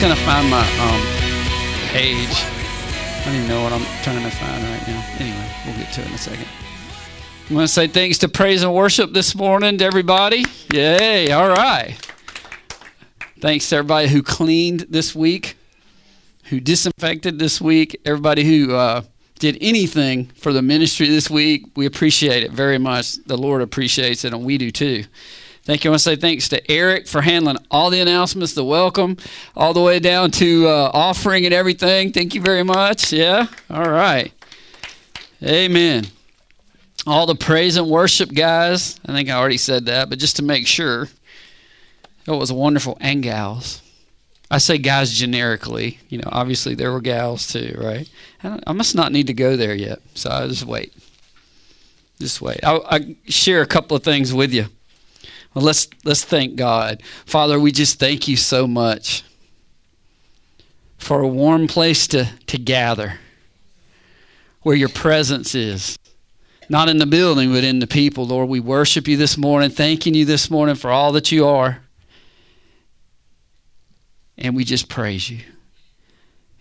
just to find my um, page. I don't even know what I'm trying to find right now. Anyway, we'll get to it in a second. I want to say thanks to praise and worship this morning to everybody. Yay, all right. Thanks to everybody who cleaned this week, who disinfected this week, everybody who uh, did anything for the ministry this week. We appreciate it very much. The Lord appreciates it, and we do too. Thank you. I want to say thanks to Eric for handling all the announcements, the welcome, all the way down to uh, offering and everything. Thank you very much. Yeah? All right. Amen. All the praise and worship guys. I think I already said that, but just to make sure, it was wonderful. And gals. I say guys generically. You know, obviously there were gals too, right? I, I must not need to go there yet, so I'll just wait. Just wait. I'll, I'll share a couple of things with you. Well, let's let's thank God. Father, we just thank you so much for a warm place to, to gather where your presence is. Not in the building, but in the people. Lord, we worship you this morning, thanking you this morning for all that you are. And we just praise you.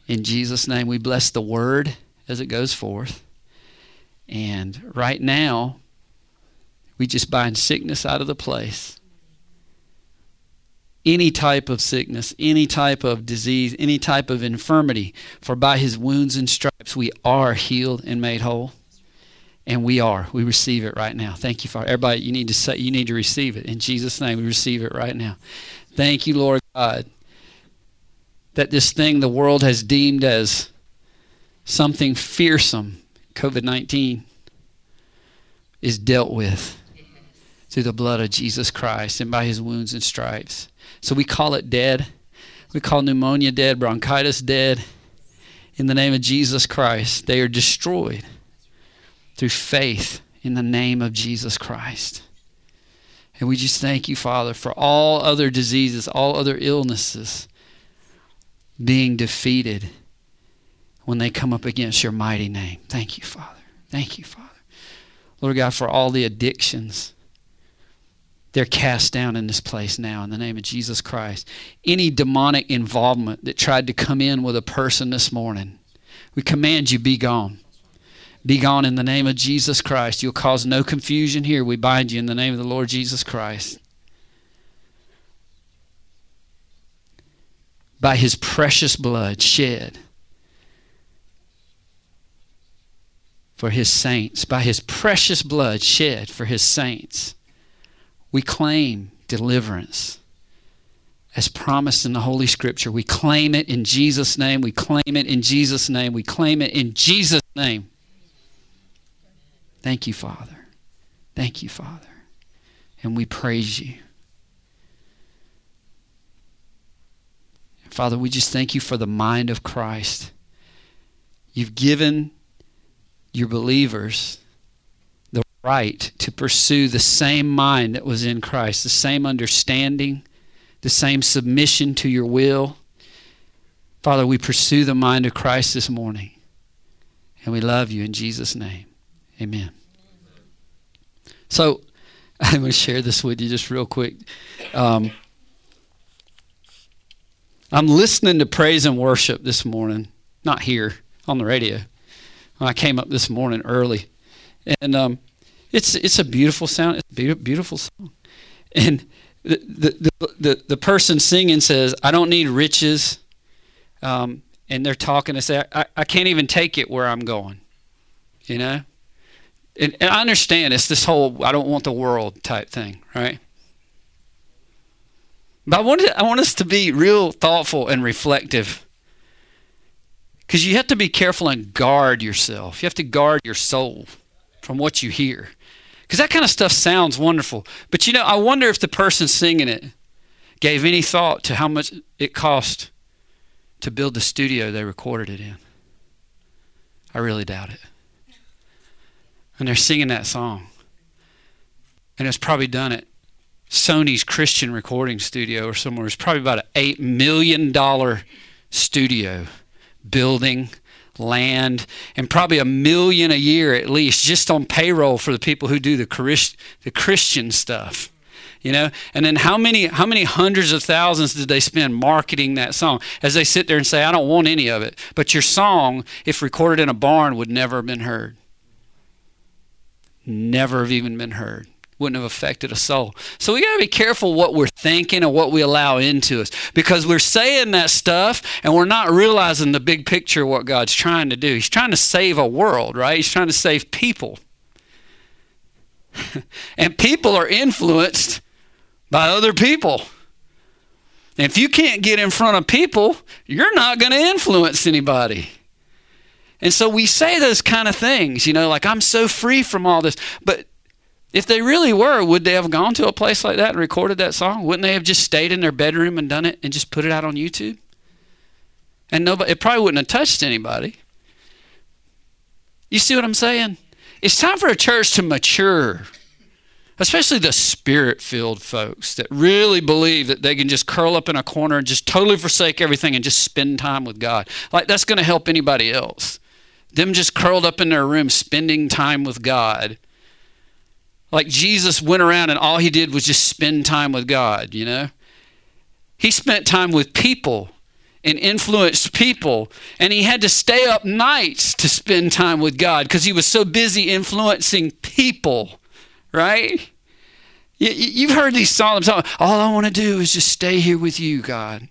In Jesus' name, we bless the word as it goes forth. And right now, we just bind sickness out of the place. Any type of sickness, any type of disease, any type of infirmity, for by his wounds and stripes we are healed and made whole. And we are. We receive it right now. Thank you, Father. Everybody, you need to say you need to receive it. In Jesus' name, we receive it right now. Thank you, Lord God, that this thing the world has deemed as something fearsome, COVID 19, is dealt with through the blood of Jesus Christ and by his wounds and stripes. So we call it dead. We call pneumonia dead, bronchitis dead. In the name of Jesus Christ, they are destroyed through faith in the name of Jesus Christ. And we just thank you, Father, for all other diseases, all other illnesses being defeated when they come up against your mighty name. Thank you, Father. Thank you, Father. Lord God, for all the addictions they're cast down in this place now in the name of Jesus Christ. Any demonic involvement that tried to come in with a person this morning, we command you be gone. Be gone in the name of Jesus Christ. You'll cause no confusion here. We bind you in the name of the Lord Jesus Christ. By his precious blood shed for his saints, by his precious blood shed for his saints we claim deliverance as promised in the Holy Scripture. We claim it in Jesus' name. We claim it in Jesus' name. We claim it in Jesus' name. Thank you, Father. Thank you, Father. And we praise you. Father, we just thank you for the mind of Christ. You've given your believers right to pursue the same mind that was in Christ, the same understanding, the same submission to your will. Father, we pursue the mind of Christ this morning. And we love you in Jesus' name. Amen. So, I'm going to share this with you just real quick. Um, I'm listening to praise and worship this morning, not here on the radio. I came up this morning early, and um, it's it's a beautiful sound. It's a beautiful song. And the the the, the person singing says, "I don't need riches," um, and they're talking to say, I, "I can't even take it where I'm going," you know. And, and I understand it's this whole "I don't want the world" type thing, right? But I want I want us to be real thoughtful and reflective. Because you have to be careful and guard yourself. You have to guard your soul from what you hear. Because that kind of stuff sounds wonderful. But you know, I wonder if the person singing it gave any thought to how much it cost to build the studio they recorded it in. I really doubt it. And they're singing that song. And it's probably done at Sony's Christian recording studio or somewhere. It's probably about an $8 million studio building land, and probably a million a year at least just on payroll for the people who do the, Christ, the Christian stuff. you know? And then how many how many hundreds of thousands did they spend marketing that song? As they sit there and say i don't want any of it but your song if recorded in a barn would never have been heard. Never have even been heard wouldn't have affected a soul. So we got to be careful what we're thinking and what we allow into us because we're saying that stuff and we're not realizing the big picture of what God's trying to do. He's trying to save a world, right? He's trying to save people. and people are influenced by other people. And if you can't get in front of people, you're not going to influence anybody. And so we say those kind of things, you know, like I'm so free from all this. But if they really were, would they have gone to a place like that and recorded that song? Wouldn't they have just stayed in their bedroom and done it and just put it out on YouTube? And nobody, it probably wouldn't have touched anybody. You see what I'm saying? It's time for a church to mature, especially the spirit filled folks that really believe that they can just curl up in a corner and just totally forsake everything and just spend time with God. Like that's going to help anybody else. Them just curled up in their room spending time with God like Jesus went around and all he did was just spend time with God, you know? He spent time with people and influenced people. And he had to stay up nights to spend time with God because he was so busy influencing people, right? You, have heard these songs. All I want to do is just stay here with you, God.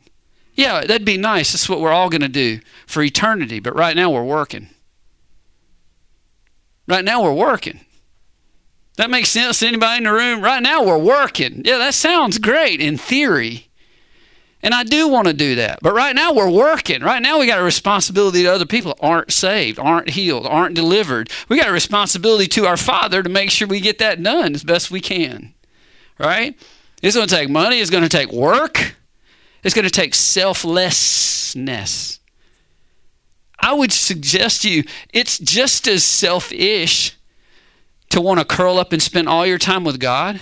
Yeah, that'd be nice. That's what we're all going to do for eternity. But right now we're working. Right now we're working. That makes sense to anybody in the room? Right now we're working. Yeah, that sounds great in theory. And I do want to do that. But right now we're working. Right now we got a responsibility to other people aren't saved, aren't healed, aren't delivered. We got a responsibility to our Father to make sure we get that done as best we can. Right? It's going to take money, it's going to take work, it's going to take selflessness. I would suggest to you it's just as selfish to want to curl up and spend all your time with God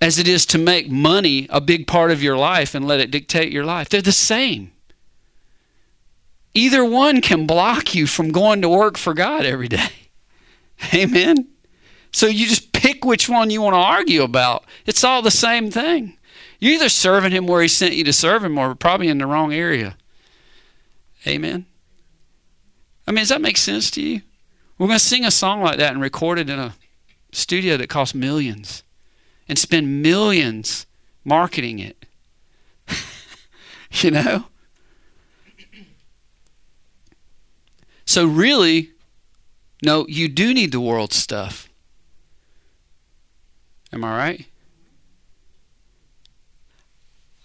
as it is to make money a big part of your life and let it dictate your life. They're the same. Either one can block you from going to work for God every day. Amen. So you just pick which one you want to argue about. It's all the same thing. You're either serving him where he sent you to serve him or probably in the wrong area. Amen. I mean, does that make sense to you? We're going to sing a song like that and record it in a studio that costs millions and spend millions marketing it. you know? So, really, no, you do need the world stuff. Am I right?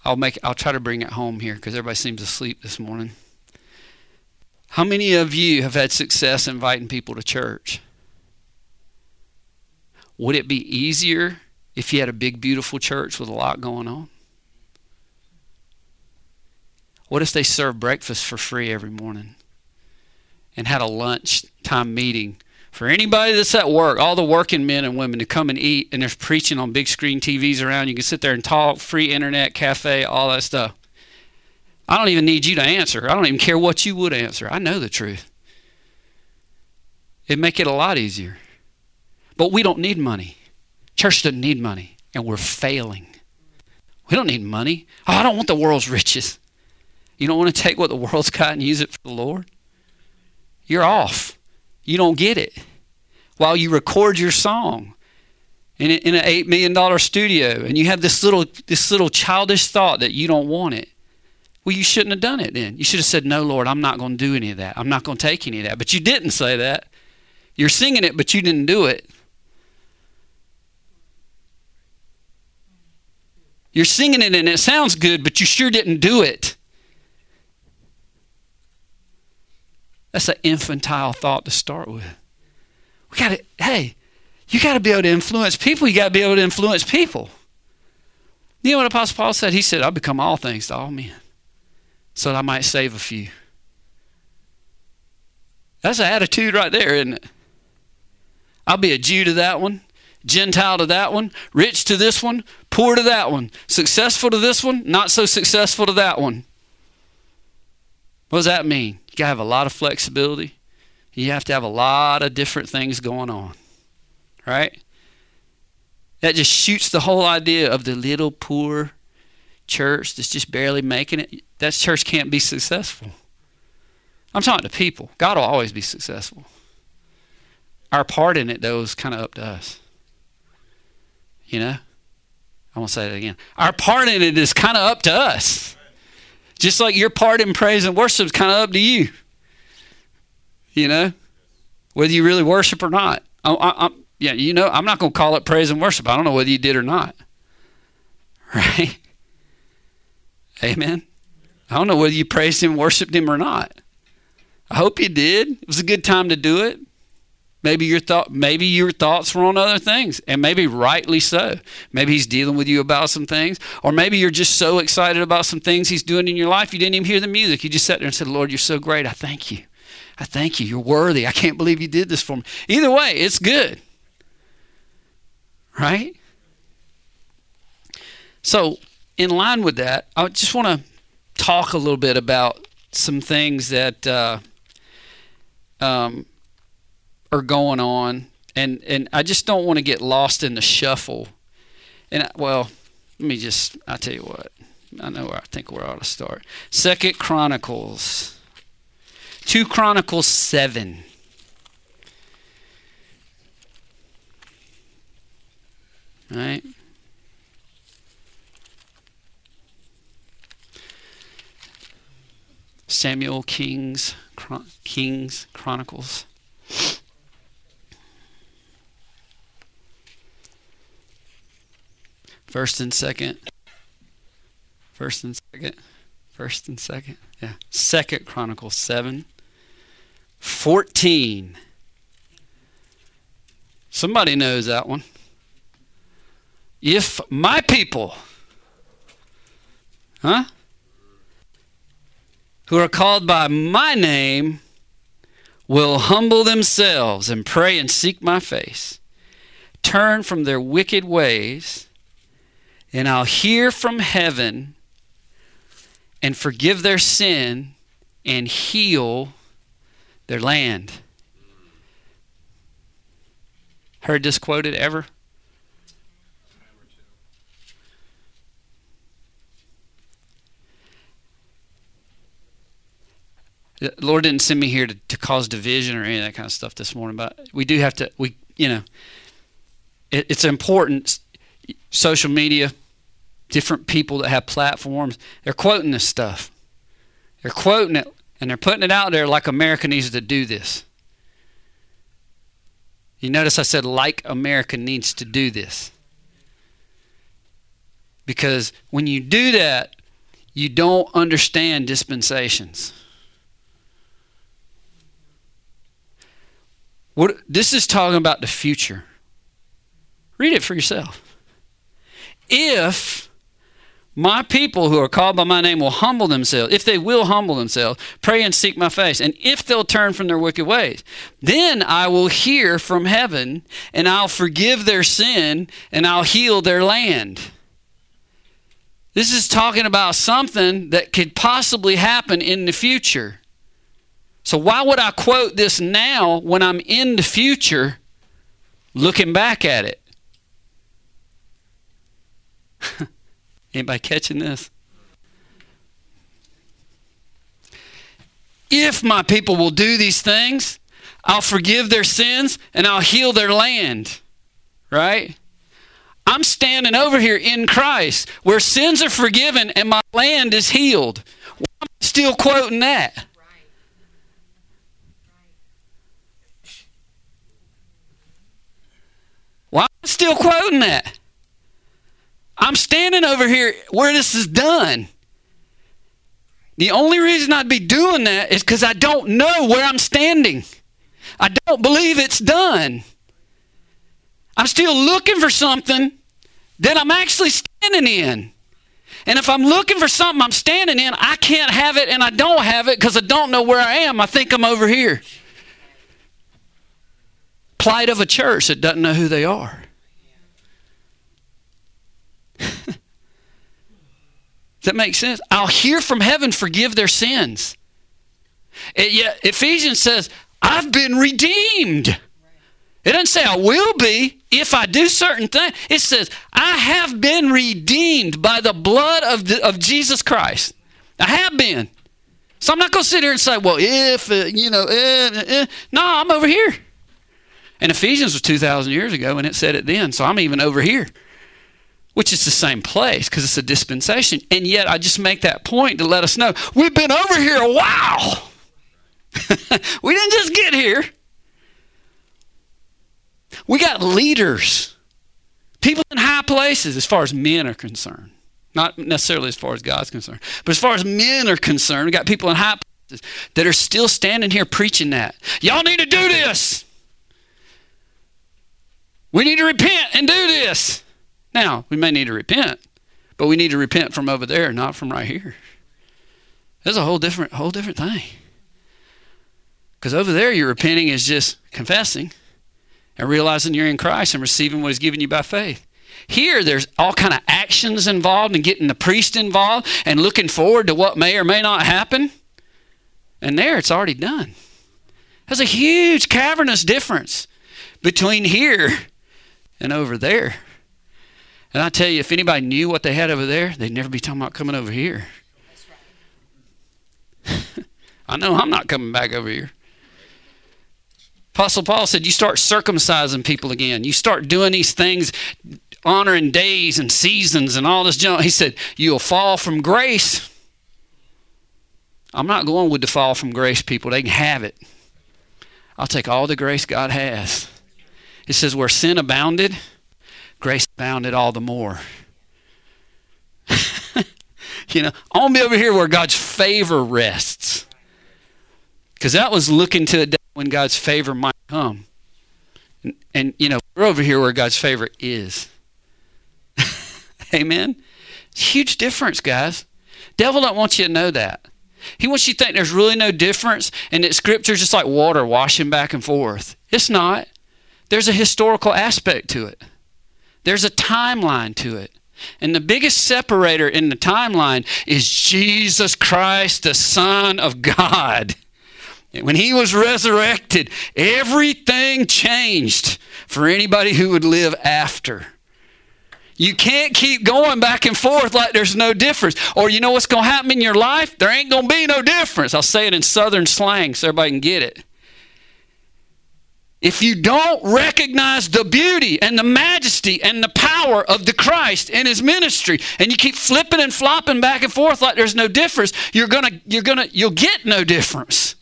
I'll make I'll try to bring it home here because everybody seems asleep this morning. How many of you have had success inviting people to church? Would it be easier if you had a big, beautiful church with a lot going on? What if they served breakfast for free every morning and had a lunch time meeting for anybody that's at work, all the working men and women to come and eat, and there's preaching on big screen TVs around. You can sit there and talk, free internet, cafe, all that stuff. I don't even need you to answer. I don't even care what you would answer. I know the truth. It'd make it a lot easier. But we don't need money. Church doesn't need money, and we're failing. We don't need money. Oh, I don't want the world's riches. You don't want to take what the world's got and use it for the Lord? You're off. You don't get it. While you record your song in, an $8 million studio, and you have this little, this little childish thought that you don't want it. Well, you shouldn't have done it then. You should have said, No, Lord, I'm not going to do any of that. I'm not going to take any of that. But you didn't say that. You're singing it, but you didn't do it. You're singing it and it sounds good, but you sure didn't do it. That's an infantile thought to start with. We got to, hey, you got to be able to influence people. You got to be able to influence people. You know what Apostle Paul said? He said, I've become all things to all men so that I might save a few. That's an attitude right there, isn't it? I'll be a Jew to that one, Gentile to that one, rich to this one, poor to that one, successful to this one, not so successful to that one. What does that mean? You got to have a lot of flexibility. You have to have a lot of different things going on, right? That just shoots the whole idea of the little poor church that's just barely making it. That church can't be successful. I'm talking to people. God will always be successful. Our part in it, though, is kind of up to us. You know? I won't say that again. Our part in it is kind of up to us. Just like your part in praise and worship is kind of up to you. You know? Whether you really worship or not. I, I, I, yeah, you know, I'm not going to call it praise and worship. I don't know whether you did or not. Right? Amen. I don't know whether you praised him, worshiped him or not. I hope you did. It was a good time to do it. Maybe your thought maybe your thoughts were on other things, and maybe rightly so. Maybe he's dealing with you about some things, or maybe you're just so excited about some things he's doing in your life you didn't even hear the music. You just sat there and said, "Lord, you're so great. I thank you. I thank you. You're worthy. I can't believe you did this for me." Either way, it's good. Right? So, in line with that, I just want to talk a little bit about some things that uh, um, are going on, and and I just don't want to get lost in the shuffle. And I, well, let me just I tell you what, I know where I think where I ought to start. Second Chronicles, two Chronicles seven. Right. Samuel Kings Chron- Kings Chronicles. First and second. First and second. First and second. Yeah. Second Chronicles 7. 14. Somebody knows that one. If my people, huh? Who are called by my name will humble themselves and pray and seek my face, turn from their wicked ways, and I'll hear from heaven and forgive their sin and heal their land. Heard this quoted ever? The Lord didn't send me here to, to cause division or any of that kind of stuff this morning, but we do have to, we, you know, it, it's important. Social media, different people that have platforms, they're quoting this stuff. They're quoting it and they're putting it out there like America needs to do this. You notice I said, like America needs to do this. Because when you do that, you don't understand dispensations. What this is talking about the future. Read it for yourself. If my people who are called by my name will humble themselves, if they will humble themselves, pray and seek my face, and if they'll turn from their wicked ways, then I will hear from heaven, and I'll forgive their sin, and I'll heal their land. This is talking about something that could possibly happen in the future. So, why would I quote this now when I'm in the future looking back at it? Anybody catching this? If my people will do these things, I'll forgive their sins and I'll heal their land. Right? I'm standing over here in Christ where sins are forgiven and my land is healed. Why am I still quoting that? Why am still quoting that? I'm standing over here where this is done. The only reason I'd be doing that is because I don't know where I'm standing. I don't believe it's done. I'm still looking for something that I'm actually standing in. And if I'm looking for something I'm standing in, I can't have it and I don't have it because I don't know where I am. I think I'm over here plight of a church that doesn't know who they are. Does that make sense? I'll hear from heaven, forgive their sins. It, yeah, Ephesians says, I've been redeemed. It doesn't say I will be if I do certain things. It says I have been redeemed by the blood of, the, of Jesus Christ. I have been. So I'm not going to sit here and say, well, if, uh, you know, uh, uh. no, I'm over here. And Ephesians was 2,000 years ago, and it said it then. So I'm even over here, which is the same place because it's a dispensation. And yet I just make that point to let us know we've been over here a while. we didn't just get here. We got leaders, people in high places as far as men are concerned. Not necessarily as far as God's concerned, but as far as men are concerned, we got people in high places that are still standing here preaching that. Y'all need to do this. We need to repent and do this. Now, we may need to repent, but we need to repent from over there, not from right here. That's a whole different whole different thing. Because over there your repenting is just confessing and realizing you're in Christ and receiving what he's given you by faith. Here, there's all kind of actions involved and getting the priest involved and looking forward to what may or may not happen. And there, it's already done. There's a huge cavernous difference between here and over there. And I tell you, if anybody knew what they had over there, they'd never be talking about coming over here. I know I'm not coming back over here. Apostle Paul said, You start circumcising people again. You start doing these things, honoring days and seasons and all this junk. He said, You'll fall from grace. I'm not going with the fall from grace people. They can have it. I'll take all the grace God has. It says, Where sin abounded, grace abounded all the more. you know, I want to be over here where God's favor rests. Because that was looking to a day when God's favor might come. And, and, you know, we're over here where God's favor is. Amen? Huge difference, guys. Devil don't want you to know that. He wants you to think there's really no difference and that scripture's just like water washing back and forth. It's not. There's a historical aspect to it. There's a timeline to it. And the biggest separator in the timeline is Jesus Christ, the Son of God. When he was resurrected, everything changed for anybody who would live after. You can't keep going back and forth like there's no difference. Or you know what's going to happen in your life? There ain't going to be no difference. I'll say it in southern slang so everybody can get it. If you don't recognize the beauty and the majesty and the power of the Christ in his ministry and you keep flipping and flopping back and forth like there's no difference, you're going to you're going to you'll get no difference.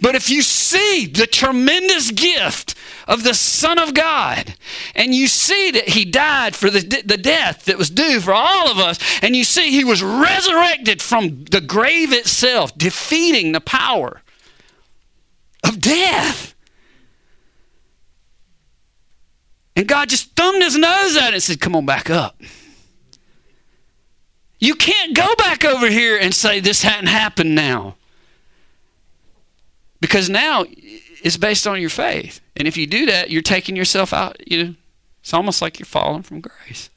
But if you see the tremendous gift of the Son of God, and you see that He died for the, the death that was due for all of us, and you see He was resurrected from the grave itself, defeating the power of death. And God just thumbed His nose at it and said, Come on back up. You can't go back over here and say this hadn't happened now. Because now it's based on your faith. And if you do that, you're taking yourself out, you know, it's almost like you're falling from grace.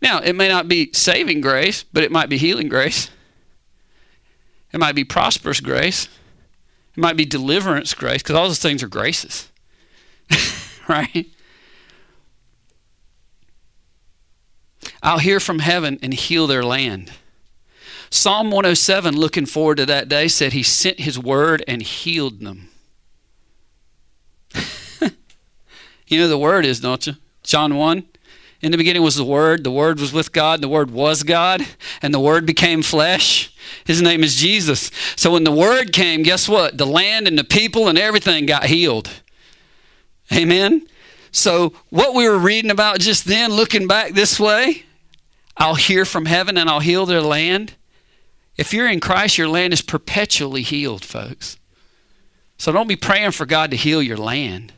Now, it may not be saving grace, but it might be healing grace. It might be prosperous grace. It might be deliverance grace, because all those things are graces. right? I'll hear from heaven and heal their land. Psalm 107, looking forward to that day, said he sent his word and healed them. you know the word is, don't you? John 1. In the beginning was the Word, the Word was with God, the Word was God, and the Word became flesh. His name is Jesus. So when the Word came, guess what? The land and the people and everything got healed. Amen? So what we were reading about just then, looking back this way, I'll hear from heaven and I'll heal their land. If you're in Christ, your land is perpetually healed, folks. So don't be praying for God to heal your land.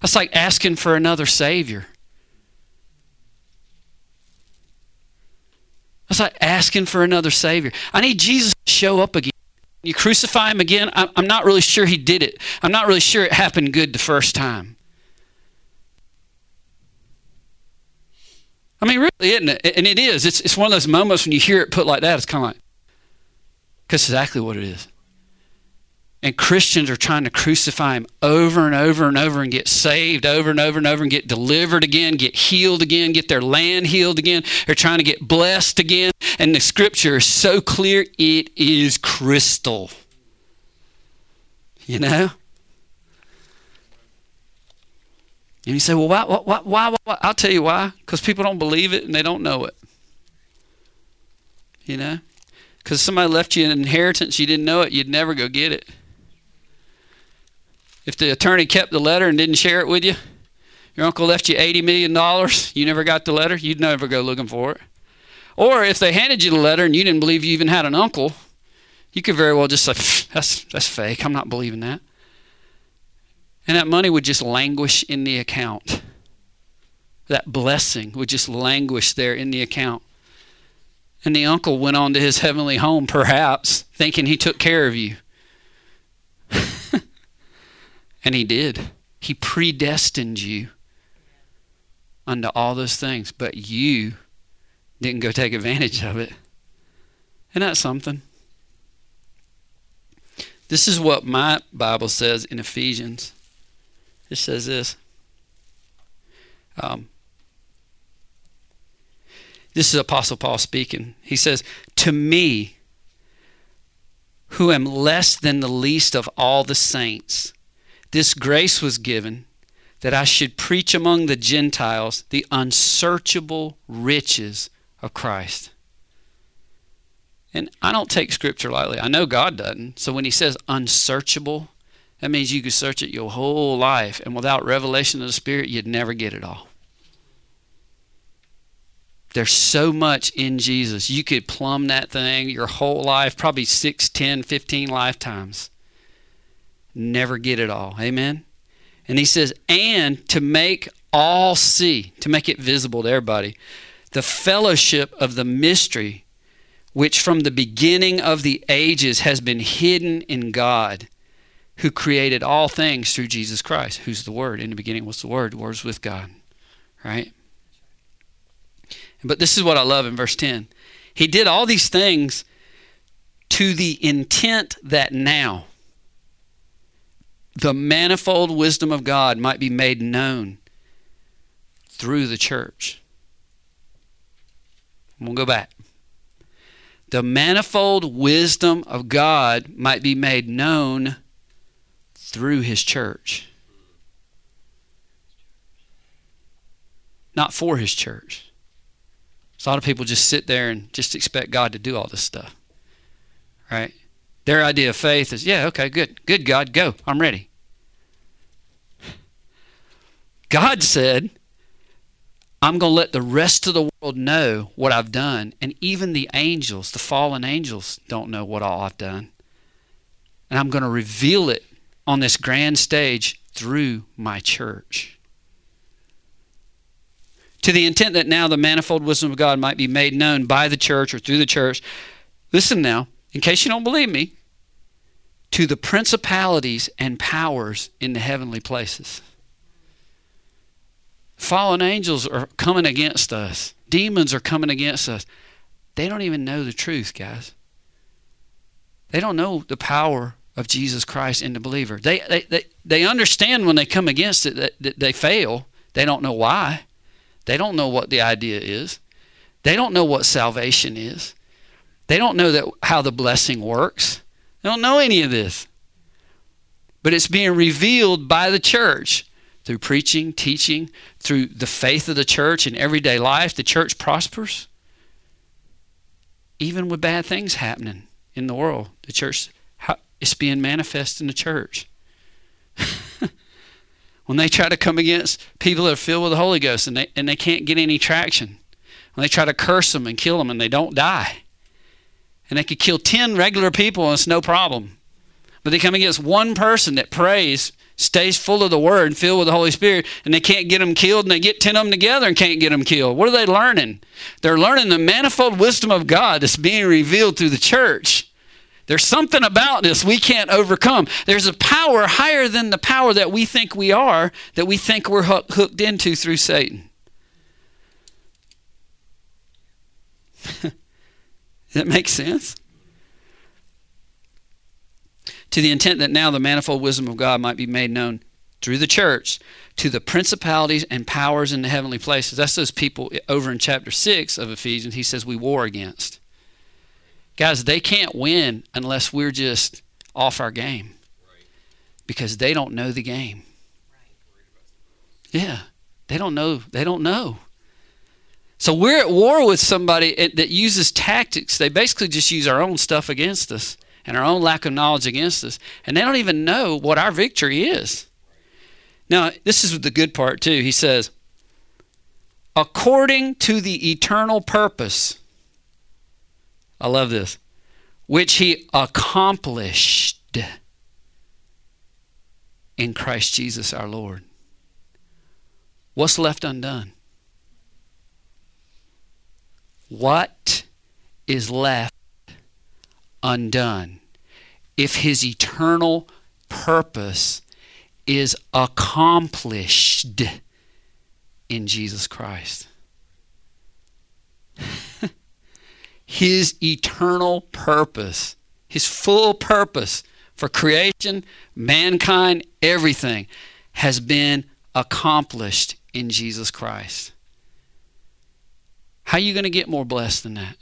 That's like asking for another Savior. That's like asking for another Savior. I need Jesus to show up again. You crucify him again, I'm not really sure he did it. I'm not really sure it happened good the first time. I mean, really, isn't it? And it is. It's, it's one of those moments when you hear it put like that, it's kind of like, because exactly what it is. And Christians are trying to crucify him over and over and over and get saved over and over and over and get delivered again, get healed again, get their land healed again. They're trying to get blessed again. And the scripture is so clear, it is crystal. You know? And you say, well, why, why, why, why? I'll tell you why. Because people don't believe it and they don't know it. You know? Because somebody left you an inheritance, you didn't know it, you'd never go get it. If the attorney kept the letter and didn't share it with you, your uncle left you $80 million, you never got the letter, you'd never go looking for it. Or if they handed you the letter and you didn't believe you even had an uncle, you could very well just say, that's, that's fake, I'm not believing that. And that money would just languish in the account. That blessing would just languish there in the account. And the uncle went on to his heavenly home, perhaps, thinking he took care of you. and he did. He predestined you unto all those things, but you didn't go take advantage of it. Isn't that something? This is what my Bible says in Ephesians. It says this. Um, this is Apostle Paul speaking. He says, To me, who am less than the least of all the saints, this grace was given that I should preach among the Gentiles the unsearchable riches of Christ. And I don't take scripture lightly. I know God doesn't. So when he says unsearchable, that means you could search it your whole life, and without revelation of the Spirit, you'd never get it all. There's so much in Jesus. You could plumb that thing your whole life, probably 6, 10, 15 lifetimes. Never get it all. Amen? And he says, and to make all see, to make it visible to everybody, the fellowship of the mystery which from the beginning of the ages has been hidden in God, who created all things through Jesus Christ, who's the Word. In the beginning was the Word, the with God. Right? But this is what I love in verse 10. He did all these things to the intent that now the manifold wisdom of God might be made known through the church. We'll go back. The manifold wisdom of God might be made known through his church. Not for his church. So a lot of people just sit there and just expect God to do all this stuff. Right? Their idea of faith is, yeah, okay, good. Good, God, go. I'm ready. God said, I'm going to let the rest of the world know what I've done. And even the angels, the fallen angels, don't know what all I've done. And I'm going to reveal it on this grand stage through my church to the intent that now the manifold wisdom of God might be made known by the church or through the church. Listen now, in case you don't believe me, to the principalities and powers in the heavenly places. Fallen angels are coming against us, demons are coming against us. They don't even know the truth, guys. They don't know the power of Jesus Christ in the believer. They, they, they, they understand when they come against it that, that they fail. They don't know why. They don't know what the idea is. They don't know what salvation is. They don't know that how the blessing works. They don't know any of this. But it's being revealed by the church through preaching, teaching, through the faith of the church in everyday life. The church prospers. Even with bad things happening in the world, the church is being manifest in the church. when they try to come against people that are filled with the Holy Ghost and they, and they can't get any traction. When they try to curse them and kill them and they don't die. And they could kill 10 regular people and it's no problem. But they come against one person that prays, stays full of the Word and filled with the Holy Spirit, and they can't get them killed, and they get 10 of them together and can't get them killed. What are they learning? They're learning the manifold wisdom of God that's being revealed through the church. There's something about this we can't overcome. There's a power higher than the power that we think we are, that we think we're hooked into through Satan. Does that make sense? To the intent that now the manifold wisdom of God might be made known through the church to the principalities and powers in the heavenly places. That's those people over in chapter 6 of Ephesians, he says we war against. Guys, they can't win unless we're just off our game because they don't know the game. Yeah, they don't know. They don't know. So we're at war with somebody that uses tactics. They basically just use our own stuff against us and our own lack of knowledge against us. And they don't even know what our victory is. Now, this is the good part, too. He says, according to the eternal purpose, I love this, which he accomplished in Christ Jesus our Lord. What's left undone? What is left undone if his eternal purpose is accomplished in Jesus Christ? His eternal purpose, his full purpose for creation, mankind, everything has been accomplished in Jesus Christ. How are you going to get more blessed than that?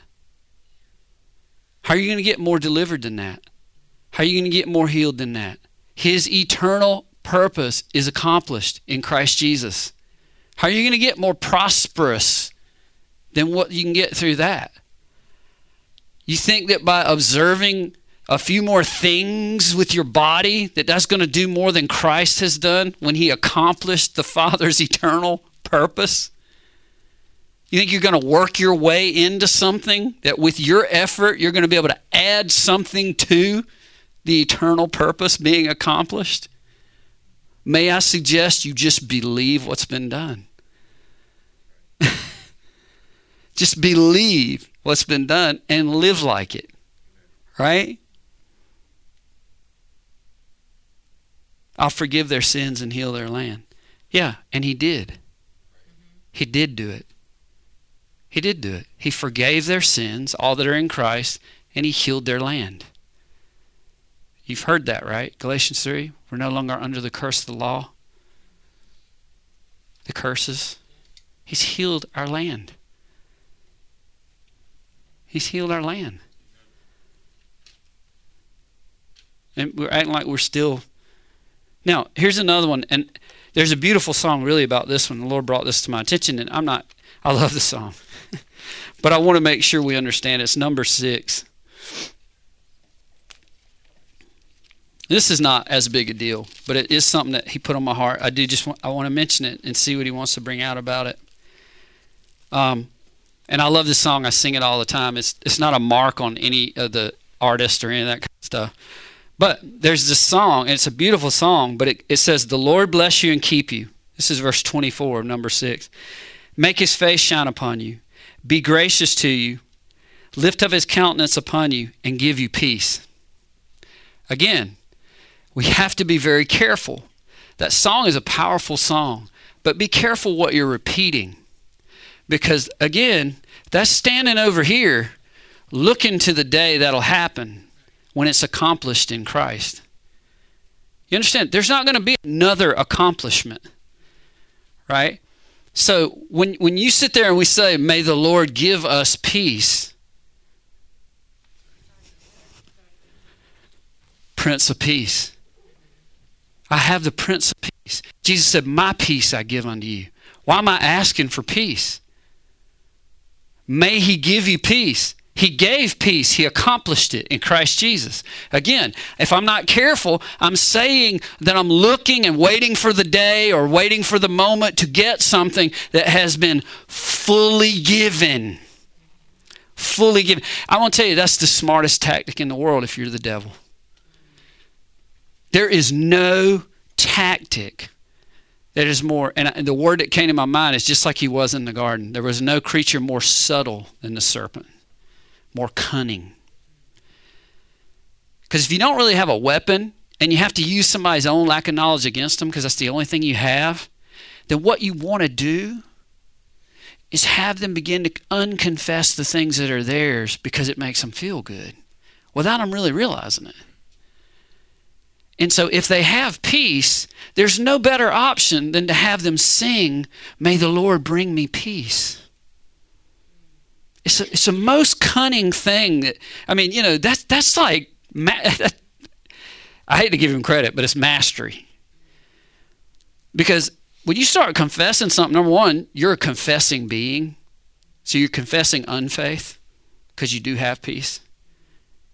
How are you going to get more delivered than that? How are you going to get more healed than that? His eternal purpose is accomplished in Christ Jesus. How are you going to get more prosperous than what you can get through that? You think that by observing a few more things with your body that that's going to do more than Christ has done when he accomplished the Father's eternal purpose? You think you're going to work your way into something that with your effort you're going to be able to add something to the eternal purpose being accomplished? May I suggest you just believe what's been done? just believe what's been done and live like it. Right? I'll forgive their sins and heal their land. Yeah, and he did. He did do it. He did do it. He forgave their sins, all that are in Christ, and he healed their land. You've heard that, right? Galatians 3. We're no longer under the curse of the law. The curses. He's healed our land. He's healed our land. And we're acting like we're still. Now, here's another one. And there's a beautiful song really about this one. The Lord brought this to my attention, and I'm not, I love the song. but I want to make sure we understand it's number six. This is not as big a deal, but it is something that he put on my heart. I do just want, I want to mention it and see what he wants to bring out about it. Um, and I love this song. I sing it all the time. It's it's not a mark on any of the artist or any of that kind of stuff. But there's this song, and it's a beautiful song, but it, it says, The Lord bless you and keep you. This is verse 24 of number 6. Make his face shine upon you be gracious to you, lift up his countenance upon you, and give you peace. Again, we have to be very careful. That song is a powerful song, but be careful what you're repeating. Because again, that's standing over here looking to the day that'll happen when it's accomplished in Christ. You understand? There's not going to be another accomplishment, right? So when, when you sit there and we say, May the Lord give us peace, Prince of Peace. I have the Prince of Peace. Jesus said, My peace I give unto you. Why am I asking for peace? May He give you peace. He gave peace. He accomplished it in Christ Jesus. Again, if I'm not careful, I'm saying that I'm looking and waiting for the day or waiting for the moment to get something that has been fully given. Fully given. I want to tell you, that's the smartest tactic in the world if you're the devil. There is no tactic that is more, and the word that came to my mind is just like he was in the garden. There was no creature more subtle than the serpent more cunning. Because if you don't really have a weapon and you have to use somebody's own lack of knowledge against them because that's the only thing you have, then what you want to do is have them begin to unconfess the things that are theirs because it makes them feel good without them really realizing it. And so, if they have peace, there's no better option than to have them sing, May the Lord bring me peace. It's a, it's a most cunning thing that, I mean, you know, that's, that's like, I hate to give him credit, but it's mastery. Because when you start confessing something, number one, you're a confessing being. So you're confessing unfaith because you do have peace.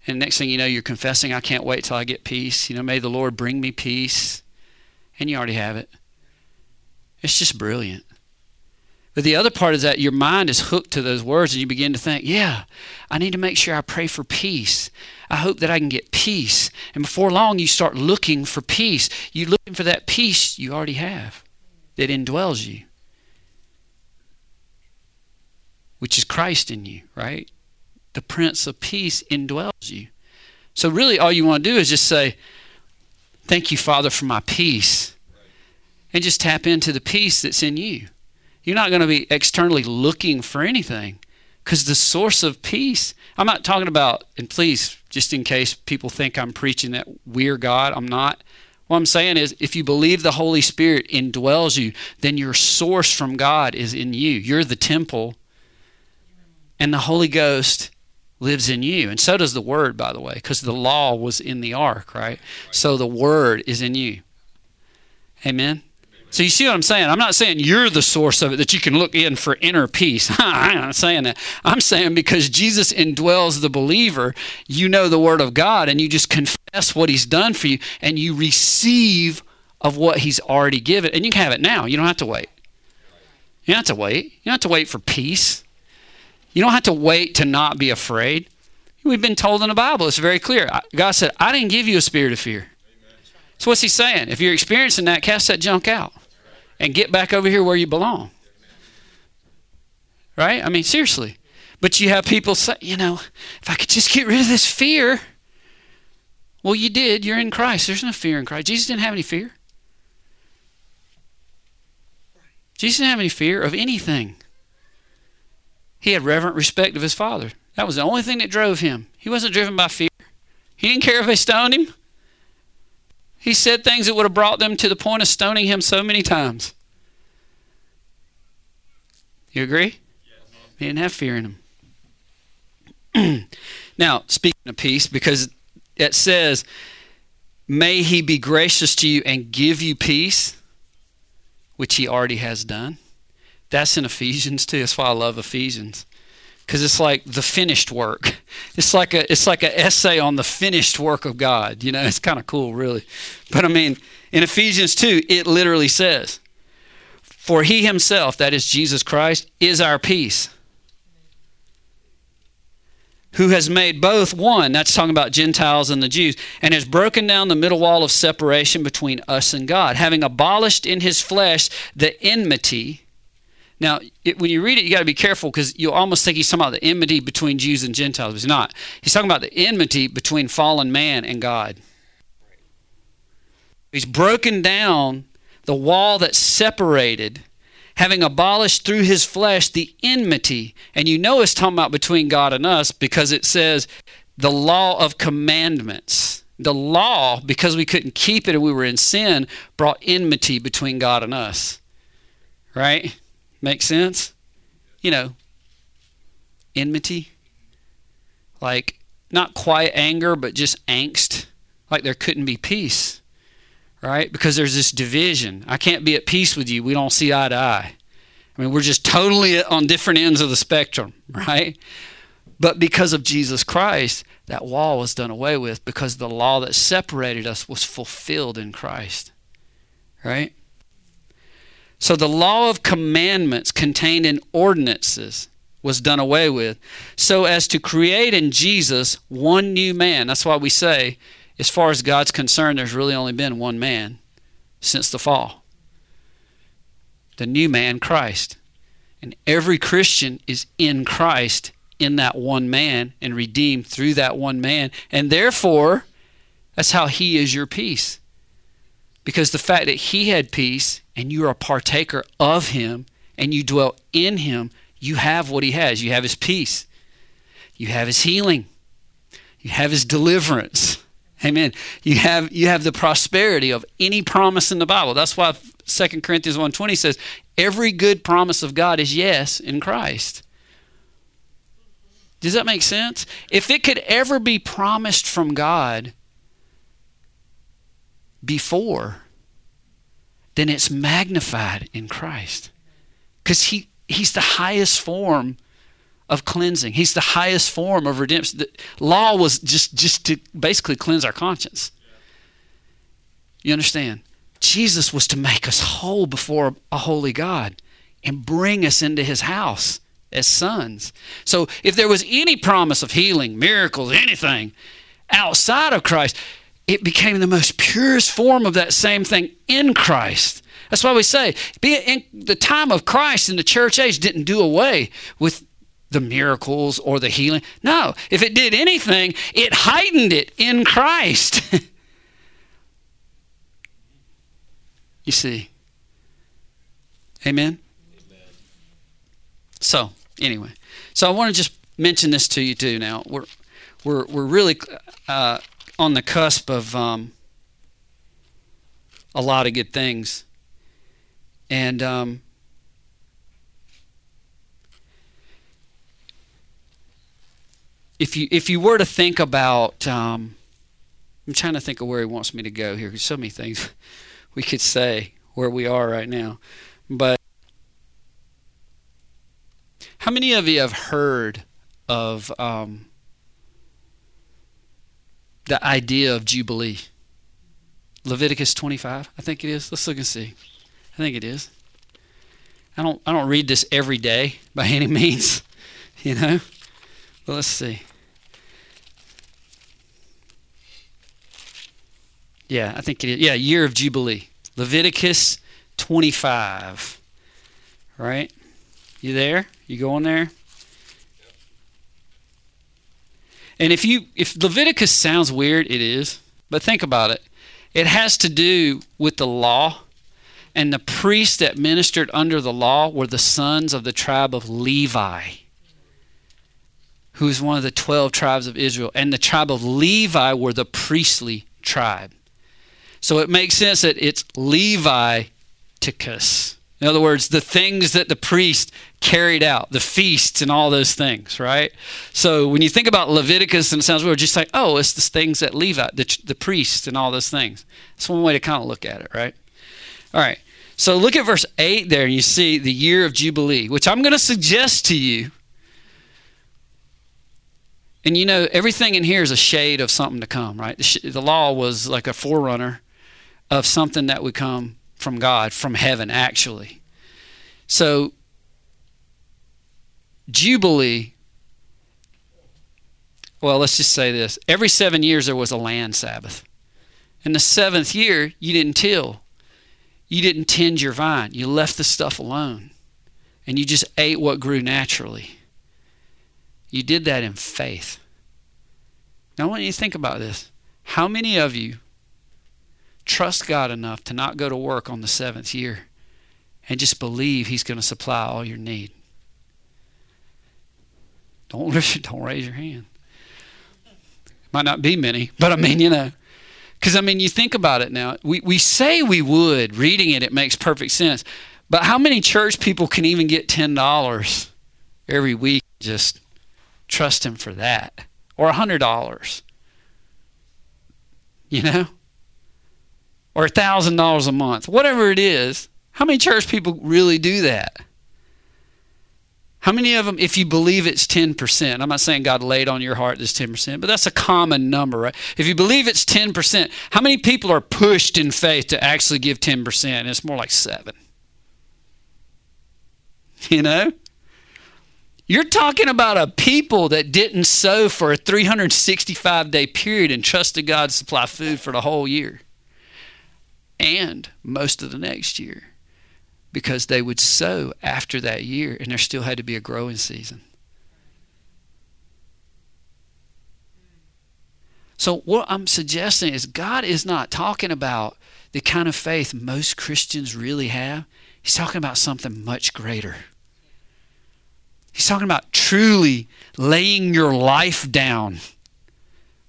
And next thing you know, you're confessing, I can't wait till I get peace. You know, may the Lord bring me peace. And you already have it. It's just brilliant. But the other part is that your mind is hooked to those words and you begin to think, yeah, I need to make sure I pray for peace. I hope that I can get peace. And before long, you start looking for peace. You're looking for that peace you already have that indwells you, which is Christ in you, right? The Prince of Peace indwells you. So, really, all you want to do is just say, Thank you, Father, for my peace. And just tap into the peace that's in you. You're not going to be externally looking for anything because the source of peace, I'm not talking about, and please, just in case people think I'm preaching that we're God, I'm not. What I'm saying is, if you believe the Holy Spirit indwells you, then your source from God is in you. You're the temple, and the Holy Ghost lives in you. And so does the word, by the way, because the law was in the ark, right? So the word is in you. Amen. So you see what I'm saying? I'm not saying you're the source of it that you can look in for inner peace. I'm not saying that. I'm saying because Jesus indwells the believer, you know the word of God and you just confess what he's done for you and you receive of what he's already given. And you can have it now. You don't have to wait. You don't have to wait. You don't have to wait for peace. You don't have to wait to not be afraid. We've been told in the Bible, it's very clear. God said, I didn't give you a spirit of fear. So what's he saying? If you're experiencing that, cast that junk out and get back over here where you belong. Right? I mean, seriously. But you have people say, you know, if I could just get rid of this fear. Well, you did. You're in Christ. There's no fear in Christ. Jesus didn't have any fear. Jesus didn't have any fear of anything. He had reverent respect of his father. That was the only thing that drove him. He wasn't driven by fear. He didn't care if they stoned him. He said things that would have brought them to the point of stoning him so many times. You agree? Yes. He didn't have fear in him. now, speaking of peace, because it says, May he be gracious to you and give you peace, which he already has done. That's in Ephesians too. That's why I love Ephesians. Because it's like the finished work. It's like a it's like an essay on the finished work of God. You know, it's kind of cool, really. But I mean, in Ephesians 2, it literally says, For he himself, that is Jesus Christ, is our peace who has made both one, that's talking about Gentiles and the Jews, and has broken down the middle wall of separation between us and God, having abolished in his flesh the enmity, now, it, when you read it, you got to be careful because you almost think he's talking about the enmity between Jews and Gentiles. He's not. He's talking about the enmity between fallen man and God. He's broken down the wall that separated, having abolished through his flesh the enmity. And you know it's talking about between God and us because it says the law of commandments. The law, because we couldn't keep it and we were in sin, brought enmity between God and us. Right? Make sense? You know, enmity. Like, not quiet anger, but just angst. Like there couldn't be peace, right? Because there's this division. I can't be at peace with you. We don't see eye to eye. I mean, we're just totally on different ends of the spectrum, right? But because of Jesus Christ, that wall was done away with because the law that separated us was fulfilled in Christ, right? So the law of commandments contained in ordinances was done away with, so as to create in Jesus one new man. That's why we say, as far as God's concerned, there's really only been one man since the fall the new man, Christ. And every Christian is in Christ, in that one man, and redeemed through that one man. And therefore, that's how he is your peace. Because the fact that he had peace and you are a partaker of him and you dwell in him, you have what he has. You have his peace, you have his healing, you have his deliverance. Amen. You have you have the prosperity of any promise in the Bible. That's why 2 Corinthians 1:20 says every good promise of God is yes in Christ. Does that make sense? If it could ever be promised from God before, then it's magnified in Christ. Cuz he he's the highest form of cleansing. He's the highest form of redemption. The law was just just to basically cleanse our conscience. You understand? Jesus was to make us whole before a holy God and bring us into his house as sons. So if there was any promise of healing, miracles, anything outside of Christ, it became the most purest form of that same thing in Christ. That's why we say, be in the time of Christ in the church age didn't do away with the miracles or the healing. No, if it did anything, it heightened it in Christ. you see. Amen? Amen? So, anyway. So I want to just mention this to you too now. We're we're we're really uh, on the cusp of um, a lot of good things. And um, if you if you were to think about, um, I'm trying to think of where he wants me to go here. There's so many things we could say where we are right now, but how many of you have heard of um, the idea of jubilee? Leviticus 25, I think it is. Let's look and see. I think it is. I don't I don't read this every day by any means, you know. But let's see. Yeah, I think it is. Yeah, year of Jubilee. Leviticus 25. Right? You there? You going there? And if you if Leviticus sounds weird, it is. But think about it. It has to do with the law. And the priests that ministered under the law were the sons of the tribe of Levi, who is one of the 12 tribes of Israel. And the tribe of Levi were the priestly tribe. So it makes sense that it's Leviticus. In other words, the things that the priest carried out, the feasts and all those things, right? So when you think about Leviticus and it sounds weird, just like, oh, it's the things that Levi, the, the priest and all those things. That's one way to kind of look at it, right? All right. So look at verse 8 there, and you see the year of Jubilee, which I'm going to suggest to you. And you know, everything in here is a shade of something to come, right? The, the law was like a forerunner of something that would come from God, from heaven, actually. So, Jubilee, well, let's just say this every seven years there was a land Sabbath. In the seventh year, you didn't till, you didn't tend your vine, you left the stuff alone, and you just ate what grew naturally. You did that in faith. Now, I want you to think about this. How many of you trust God enough to not go to work on the seventh year and just believe He's going to supply all your need. Don't, don't raise your hand. Might not be many, but I mean, you know. Because, I mean, you think about it now. We, we say we would. Reading it, it makes perfect sense. But how many church people can even get $10 every week? Just trust Him for that. Or $100. You know? Or $1,000 a month, whatever it is, how many church people really do that? How many of them, if you believe it's 10%, I'm not saying God laid on your heart this 10%, but that's a common number, right? If you believe it's 10%, how many people are pushed in faith to actually give 10%? It's more like seven. You know? You're talking about a people that didn't sow for a 365 day period and trusted God to supply food for the whole year and most of the next year because they would sow after that year and there still had to be a growing season. So, what I'm suggesting is God is not talking about the kind of faith most Christians really have. He's talking about something much greater. He's talking about truly laying your life down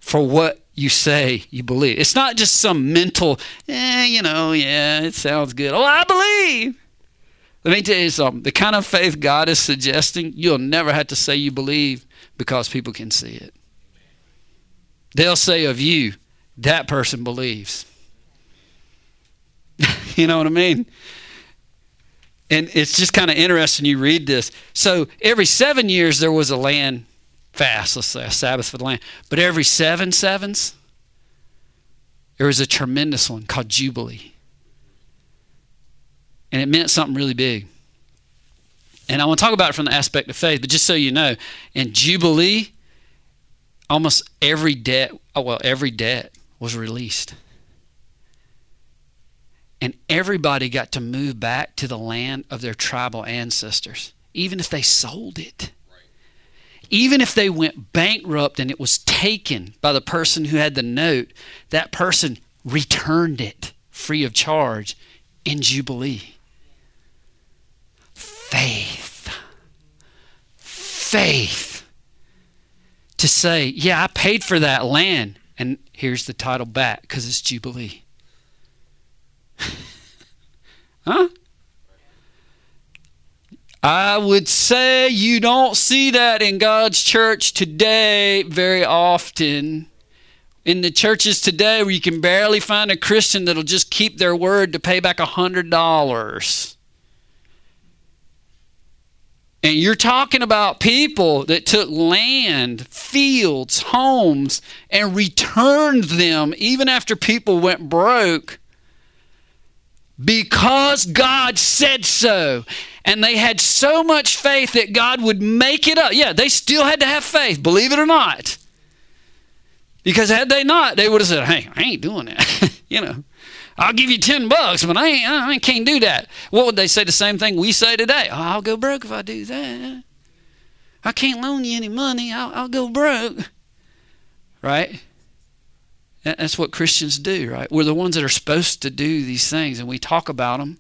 for what you say you believe. It's not just some mental, eh, you know, yeah, it sounds good. Oh, I believe. Let me tell you something. The kind of faith God is suggesting, you'll never have to say you believe because people can see it. They'll say of you, that person believes. you know what I mean? And it's just kind of interesting you read this. So every seven years there was a land fast, let's say a Sabbath for the land. But every seven sevens, there was a tremendous one called Jubilee. And it meant something really big. And I want to talk about it from the aspect of faith, but just so you know, in Jubilee, almost every debt, oh, well, every debt was released. And everybody got to move back to the land of their tribal ancestors, even if they sold it. Even if they went bankrupt and it was taken by the person who had the note, that person returned it free of charge in Jubilee. Faith. Faith. To say, yeah, I paid for that land. And here's the title back because it's Jubilee. huh? I would say you don't see that in God's church today very often. In the churches today, where you can barely find a Christian that'll just keep their word to pay back a hundred dollars. And you're talking about people that took land, fields, homes, and returned them even after people went broke because God said so. And they had so much faith that God would make it up. Yeah, they still had to have faith, believe it or not. Because had they not, they would have said, hey, I ain't doing that. you know, I'll give you 10 bucks, but I, ain't, I can't do that. What would they say? The same thing we say today. Oh, I'll go broke if I do that. I can't loan you any money. I'll, I'll go broke. Right? That's what Christians do, right? We're the ones that are supposed to do these things, and we talk about them,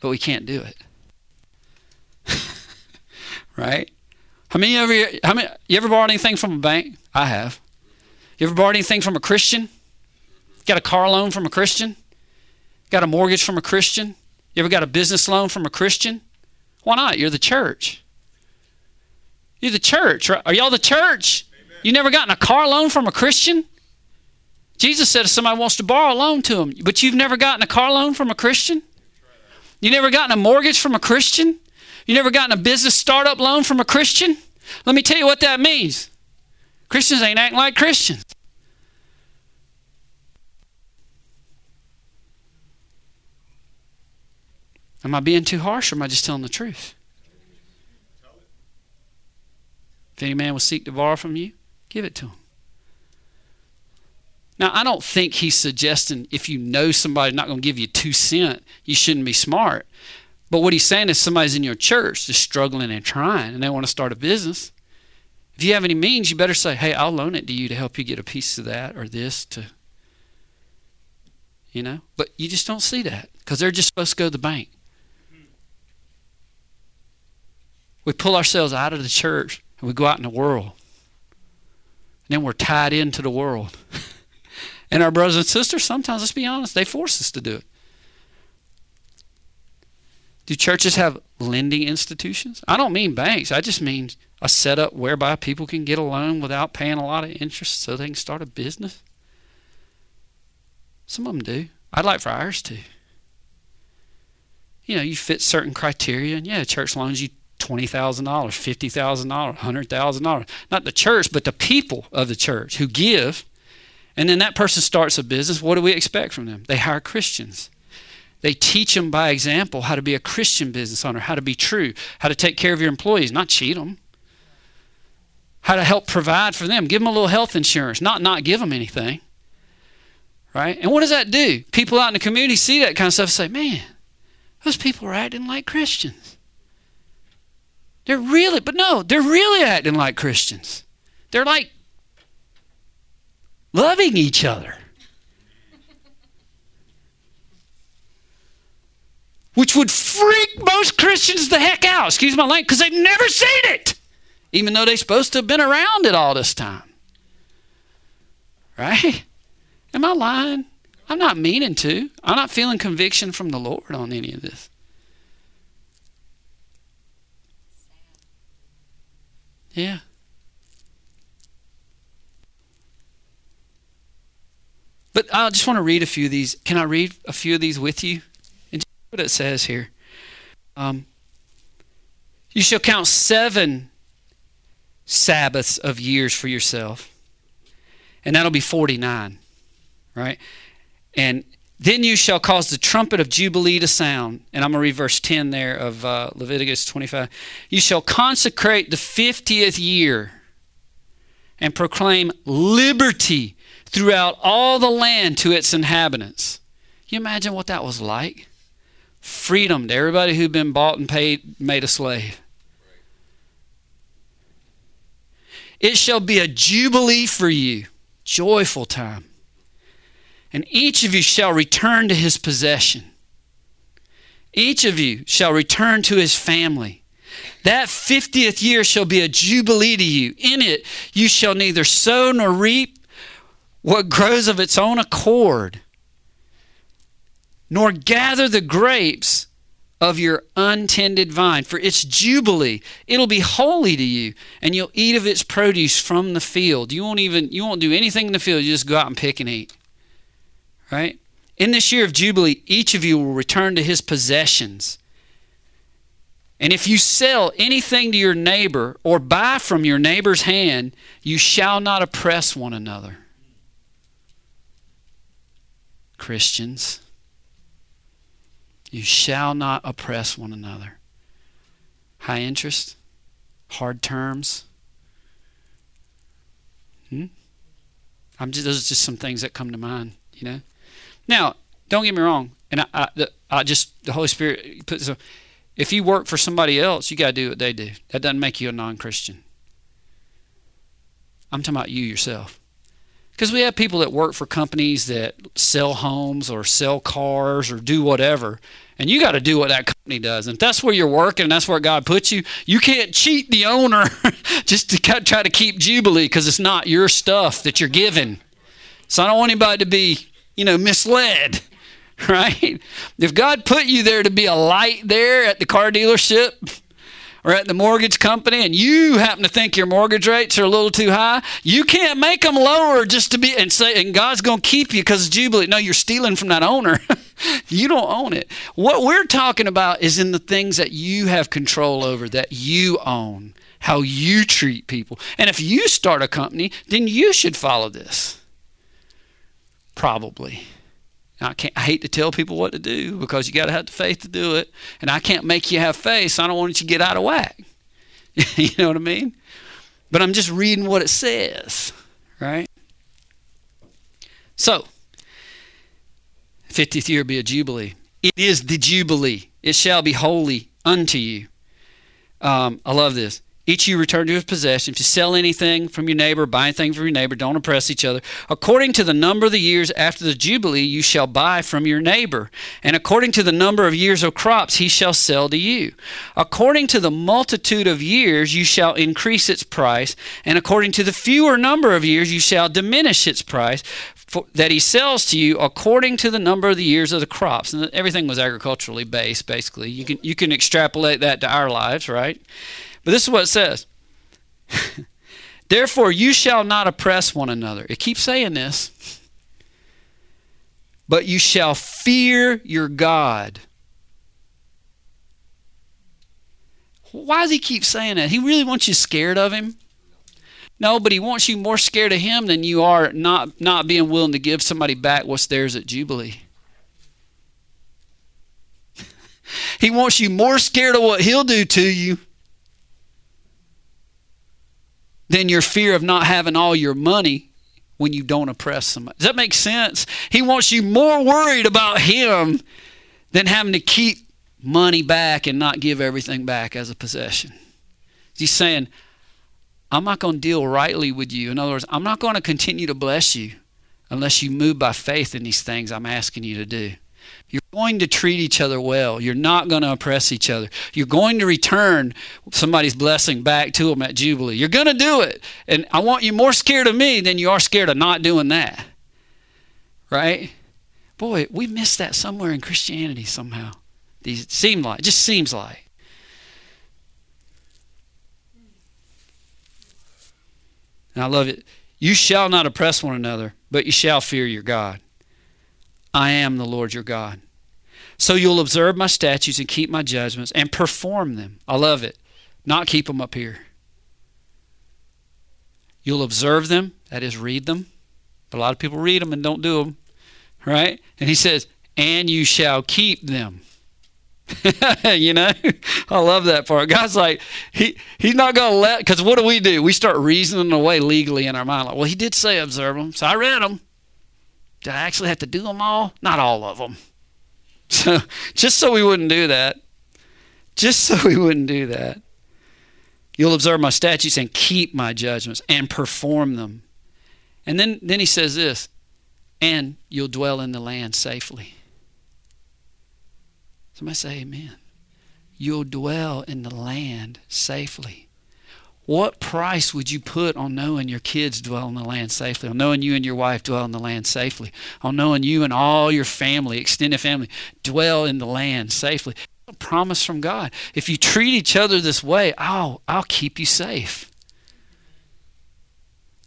but we can't do it. right? How many of you, how many, you ever borrowed anything from a bank? I have. You ever borrowed anything from a Christian? Got a car loan from a Christian? Got a mortgage from a Christian? You ever got a business loan from a Christian? Why not? You're the church. You're the church. Right? Are y'all the church? Amen. You never gotten a car loan from a Christian? Jesus said if somebody wants to borrow a loan to him, but you've never gotten a car loan from a Christian? You never gotten a mortgage from a Christian? You never gotten a business startup loan from a Christian? Let me tell you what that means. Christians ain't acting like Christians. Am I being too harsh or am I just telling the truth? If any man will seek to borrow from you, give it to him. Now, I don't think he's suggesting if you know somebody's not going to give you two cent, you shouldn't be smart. But what he's saying is somebody's in your church just struggling and trying and they want to start a business. If you have any means, you better say, hey, I'll loan it to you to help you get a piece of that or this to, you know. But you just don't see that because they're just supposed to go to the bank. We pull ourselves out of the church and we go out in the world. And then we're tied into the world. And our brothers and sisters, sometimes, let's be honest, they force us to do it. Do churches have lending institutions? I don't mean banks. I just mean a setup whereby people can get a loan without paying a lot of interest so they can start a business. Some of them do. I'd like for ours to. You know, you fit certain criteria, and yeah, church loans you twenty thousand dollars, fifty thousand dollars, hundred thousand dollars. Not the church, but the people of the church who give and then that person starts a business. What do we expect from them? They hire Christians. They teach them by example how to be a Christian business owner, how to be true, how to take care of your employees, not cheat them, how to help provide for them, give them a little health insurance, not not give them anything. Right? And what does that do? People out in the community see that kind of stuff and say, man, those people are acting like Christians. They're really, but no, they're really acting like Christians. They're like loving each other. Which would freak most Christians the heck out, excuse my language, because they've never seen it, even though they're supposed to have been around it all this time. Right? Am I lying? I'm not meaning to. I'm not feeling conviction from the Lord on any of this. Yeah. But I just want to read a few of these. Can I read a few of these with you? And what it says here. Um, you shall count seven Sabbaths of years for yourself, and that'll be 49, right? And then you shall cause the trumpet of Jubilee to sound. And I'm going to read verse 10 there of uh, Leviticus 25. You shall consecrate the 50th year and proclaim liberty throughout all the land to its inhabitants. you imagine what that was like? Freedom to everybody who'd been bought and paid, made a slave. It shall be a jubilee for you, joyful time and each of you shall return to his possession. Each of you shall return to his family. That 50th year shall be a jubilee to you. In it you shall neither sow nor reap what grows of its own accord, nor gather the grapes of your untended vine. For it's jubilee. It'll be holy to you, and you'll eat of its produce from the field. You won't even you won't do anything in the field. You just go out and pick and eat right? In this year of Jubilee, each of you will return to his possessions. And if you sell anything to your neighbor or buy from your neighbor's hand, you shall not oppress one another. Christians, you shall not oppress one another. High interest, hard terms. Hmm? I'm just, those are just some things that come to mind, you know. Now, don't get me wrong, and I, I, I just the Holy Spirit puts. A, if you work for somebody else, you got to do what they do. That doesn't make you a non-Christian. I'm talking about you yourself. Because we have people that work for companies that sell homes or sell cars or do whatever. And you got to do what that company does. And if that's where you're working and that's where God puts you, you can't cheat the owner just to try to keep Jubilee because it's not your stuff that you're giving. So I don't want anybody to be you know, misled, right? If God put you there to be a light there at the car dealership or at the mortgage company and you happen to think your mortgage rates are a little too high, you can't make them lower just to be and say, and God's going to keep you because of Jubilee. No, you're stealing from that owner. you don't own it. What we're talking about is in the things that you have control over, that you own, how you treat people. And if you start a company, then you should follow this. Probably. I can't. I hate to tell people what to do because you got to have the faith to do it, and I can't make you have faith. So I don't want you to get out of whack. you know what I mean? But I'm just reading what it says, right? So, 50th year be a jubilee. It is the jubilee. It shall be holy unto you. Um, I love this. Each of you return to his possession. If you sell anything from your neighbor, buy anything from your neighbor, don't oppress each other. According to the number of the years after the Jubilee, you shall buy from your neighbor. And according to the number of years of crops, he shall sell to you. According to the multitude of years, you shall increase its price. And according to the fewer number of years, you shall diminish its price. For, that he sells to you according to the number of the years of the crops. And everything was agriculturally based, basically. You can, you can extrapolate that to our lives, right? But this is what it says. Therefore, you shall not oppress one another. It keeps saying this. But you shall fear your God. Why does he keep saying that? He really wants you scared of him? No, but he wants you more scared of him than you are not, not being willing to give somebody back what's theirs at Jubilee. he wants you more scared of what he'll do to you than your fear of not having all your money when you don't oppress somebody. Does that make sense? He wants you more worried about him than having to keep money back and not give everything back as a possession. He's saying, I'm not going to deal rightly with you. In other words, I'm not going to continue to bless you unless you move by faith in these things I'm asking you to do. You're going to treat each other well. You're not going to oppress each other. You're going to return somebody's blessing back to them at Jubilee. You're going to do it. And I want you more scared of me than you are scared of not doing that. Right? Boy, we missed that somewhere in Christianity somehow. These seem like, just seems like. And I love it. You shall not oppress one another, but you shall fear your God. I am the Lord your God. So you'll observe my statutes and keep my judgments and perform them. I love it. Not keep them up here. You'll observe them, that is, read them. But a lot of people read them and don't do them, right? And he says, and you shall keep them. you know, I love that part. God's like, he he's not to let, because what do we do? We start reasoning away legally in our mind. Like, well, he did say observe them, so I read them. Did I actually have to do them all? Not all of them. So just so we wouldn't do that, just so we wouldn't do that, you'll observe my statutes and keep my judgments and perform them. And then, then he says this, and you'll dwell in the land safely. Somebody say amen. You'll dwell in the land safely. What price would you put on knowing your kids dwell in the land safely, on knowing you and your wife dwell in the land safely, on knowing you and all your family, extended family, dwell in the land safely? A promise from God. If you treat each other this way, I'll, I'll keep you safe.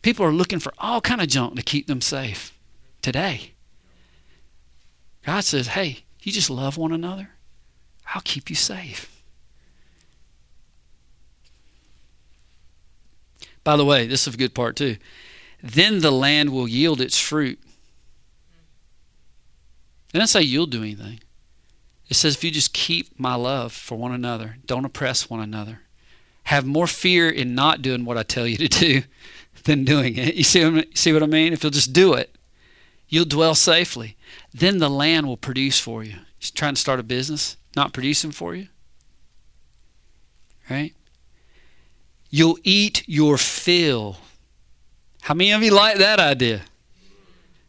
People are looking for all kind of junk to keep them safe today. God says, hey, you just love one another, I'll keep you safe. By the way, this is a good part too. Then the land will yield its fruit. It doesn't say you'll do anything. It says if you just keep my love for one another, don't oppress one another, have more fear in not doing what I tell you to do than doing it. You see see what I mean? If you'll just do it, you'll dwell safely. Then the land will produce for you. You're trying to start a business, not producing for you. Right? You'll eat your fill. How many of you like that idea?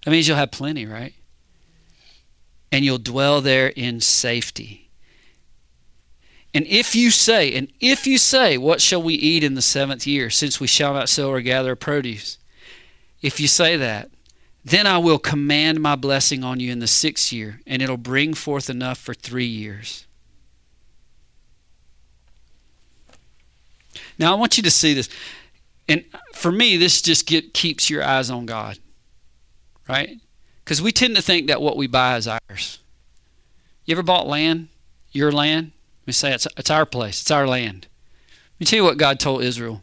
That means you'll have plenty, right? And you'll dwell there in safety. And if you say, and if you say, What shall we eat in the seventh year, since we shall not sow or gather produce? If you say that, then I will command my blessing on you in the sixth year, and it'll bring forth enough for three years. Now I want you to see this. And for me, this just get, keeps your eyes on God, right? Because we tend to think that what we buy is ours. You ever bought land? Your land? We say it's, it's our place, it's our land. Let me tell you what God told Israel.